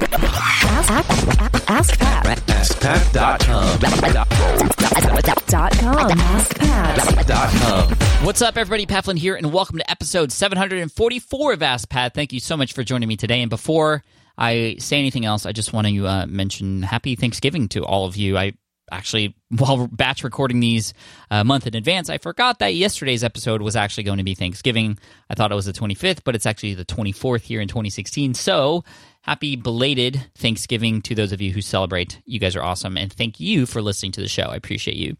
Ask, ask, Pat. AskPat.com. Dot com. AskPat. What's up, everybody? Pat Flynn here, and welcome to episode 744 of Ask Pat. Thank you so much for joining me today. And before I say anything else, I just want to uh, mention Happy Thanksgiving to all of you. I actually, while batch recording these a month in advance, I forgot that yesterday's episode was actually going to be Thanksgiving. I thought it was the 25th, but it's actually the 24th here in 2016. So happy belated Thanksgiving to those of you who celebrate. You guys are awesome. And thank you for listening to the show. I appreciate you.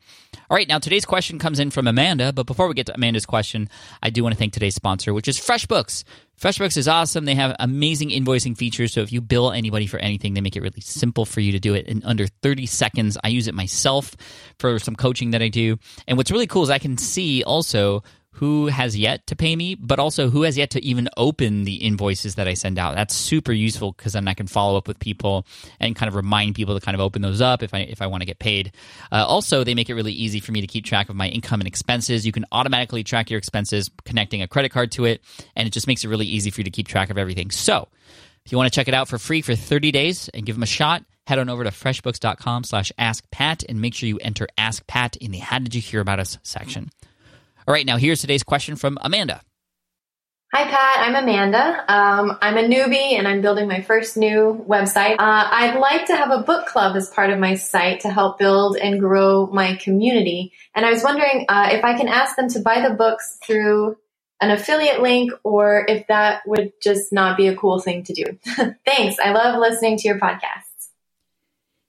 All right, now today's question comes in from Amanda. But before we get to Amanda's question, I do want to thank today's sponsor, which is FreshBooks. FreshBooks is awesome. They have amazing invoicing features. So if you bill anybody for anything, they make it really simple for you to do it in under 30 seconds. I use it myself for some coaching that I do. And what's really cool is I can see also who has yet to pay me, but also who has yet to even open the invoices that I send out. That's super useful because then I can follow up with people and kind of remind people to kind of open those up if I if I want to get paid. Uh, also, they make it really easy for me to keep track of my income and expenses. You can automatically track your expenses connecting a credit card to it, and it just makes it really easy for you to keep track of everything. So, if you want to check it out for free for 30 days and give them a shot, head on over to freshbooks.com slash askpat and make sure you enter Ask Pat in the How Did You Hear About Us section. All right, now here's today's question from Amanda. Hi, Pat. I'm Amanda. Um, I'm a newbie and I'm building my first new website. Uh, I'd like to have a book club as part of my site to help build and grow my community. And I was wondering uh, if I can ask them to buy the books through an affiliate link or if that would just not be a cool thing to do. Thanks. I love listening to your podcast.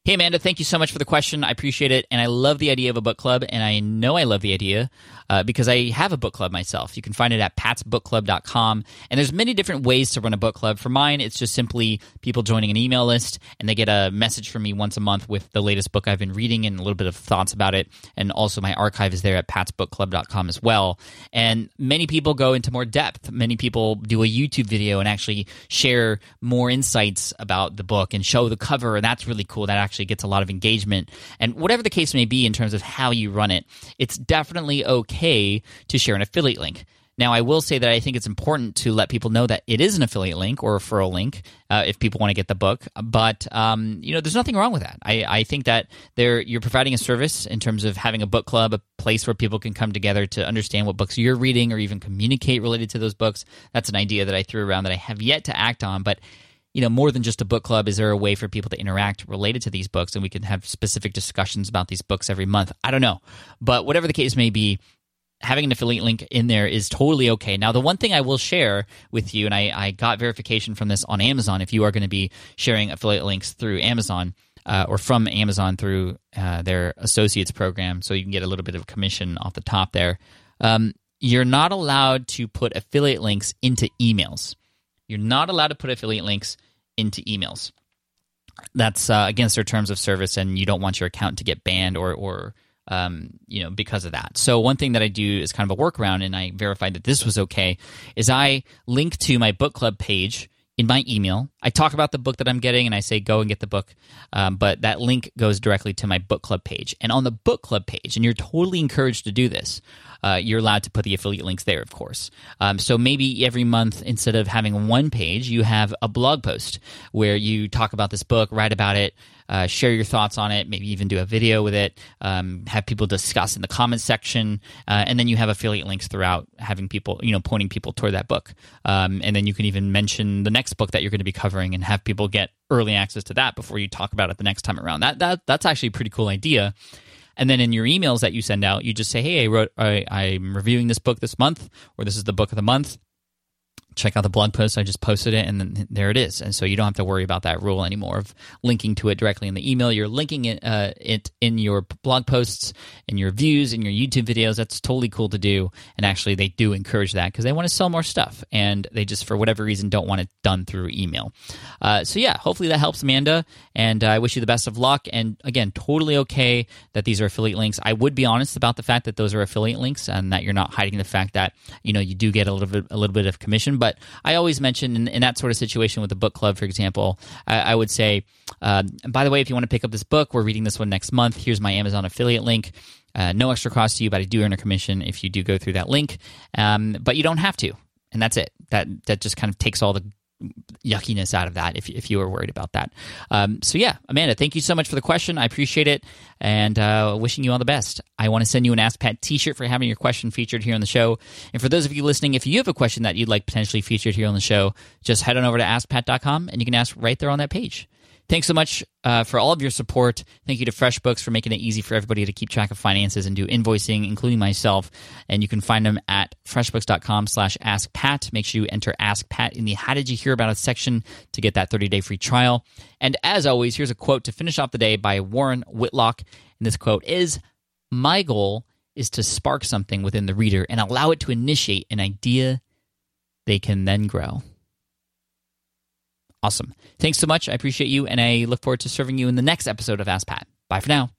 Hey, Amanda, thank you so much for the question. I appreciate it. And I love the idea of a book club. And I know I love the idea uh, because I have a book club myself. You can find it at patsbookclub.com. And there's many different ways to run a book club. For mine, it's just simply people joining an email list and they get a message from me once a month with the latest book I've been reading and a little bit of thoughts about it. And also, my archive is there at patsbookclub.com as well. And many people go into more depth. Many people do a YouTube video and actually share more insights about the book and show the cover. And that's really cool. That actually gets a lot of engagement. And whatever the case may be in terms of how you run it, it's definitely okay to share an affiliate link. Now, I will say that I think it's important to let people know that it is an affiliate link or referral link uh, if people want to get the book. But um, you know, there's nothing wrong with that. I, I think that there you're providing a service in terms of having a book club, a place where people can come together to understand what books you're reading or even communicate related to those books. That's an idea that I threw around that I have yet to act on, but you know, more than just a book club, is there a way for people to interact related to these books and we can have specific discussions about these books every month? I don't know. But whatever the case may be, having an affiliate link in there is totally okay. Now, the one thing I will share with you, and I, I got verification from this on Amazon, if you are going to be sharing affiliate links through Amazon, uh, or from Amazon through uh, their associates program, so you can get a little bit of commission off the top there. Um, you're not allowed to put affiliate links into emails. You're not allowed to put affiliate links into emails. That's uh, against their terms of service, and you don't want your account to get banned or or um, you know because of that. So one thing that I do is kind of a workaround, and I verified that this was okay. Is I link to my book club page in my email. I talk about the book that I'm getting, and I say go and get the book. Um, but that link goes directly to my book club page, and on the book club page, and you're totally encouraged to do this uh, you're allowed to put the affiliate links there, of course. Um, so maybe every month, instead of having one page, you have a blog post where you talk about this book, write about it, uh, share your thoughts on it, maybe even do a video with it, um, have people discuss in the comments section, uh, and then you have affiliate links throughout, having people, you know, pointing people toward that book. Um, and then you can even mention the next book that you're going to be covering and have people get early access to that before you talk about it the next time around. That that that's actually a pretty cool idea. And then in your emails that you send out, you just say, "Hey, I wrote, I, I'm reviewing this book this month, or this is the book of the month." Check out the blog post. I just posted it, and then there it is. And so you don't have to worry about that rule anymore of linking to it directly in the email. You're linking it, uh, it in your blog posts and your views and your YouTube videos. That's totally cool to do. And actually, they do encourage that because they want to sell more stuff, and they just for whatever reason don't want it done through email. Uh, so yeah, hopefully that helps, Amanda. And uh, I wish you the best of luck. And again, totally okay that these are affiliate links. I would be honest about the fact that those are affiliate links and that you're not hiding the fact that you know you do get a little bit a little bit of commission, but I always mention in, in, that sort of situation with the book club, for example, I, I would say, uh, by the way, if you want to pick up this book, we're reading this one next month. Here's my Amazon affiliate link. Uh, no extra cost to you, but I do earn a commission if you do go through that link. Um, but you don't have to, and that's it. That that just kind of takes all the yuckiness out of that if, if you were worried about that. Um, so, yeah, Amanda, thank you so much for the question. I appreciate it and uh, wishing you all the best. I want to send you an Ask Pat t shirt for having your question featured here on the show. And for those of you listening, if you have a question that you'd like potentially featured here on the show, just head on over to askpat.com and you can ask right there on that page. Thanks so much uh, for all of your support. Thank you to FreshBooks for making it easy for everybody to keep track of finances and do invoicing, including myself. And you can find them at freshbooks.com slash askpat. Make sure you enter Ask Pat in the How Did You Hear About Us section to get that 30-day free trial. And as always, here's a quote to finish off the day by Warren Whitlock. And this quote is, My goal is to spark something within the reader and allow it to initiate an idea they can then grow. Awesome. Thanks so much. I appreciate you, and I look forward to serving you in the next episode of Ask Pat. Bye for now.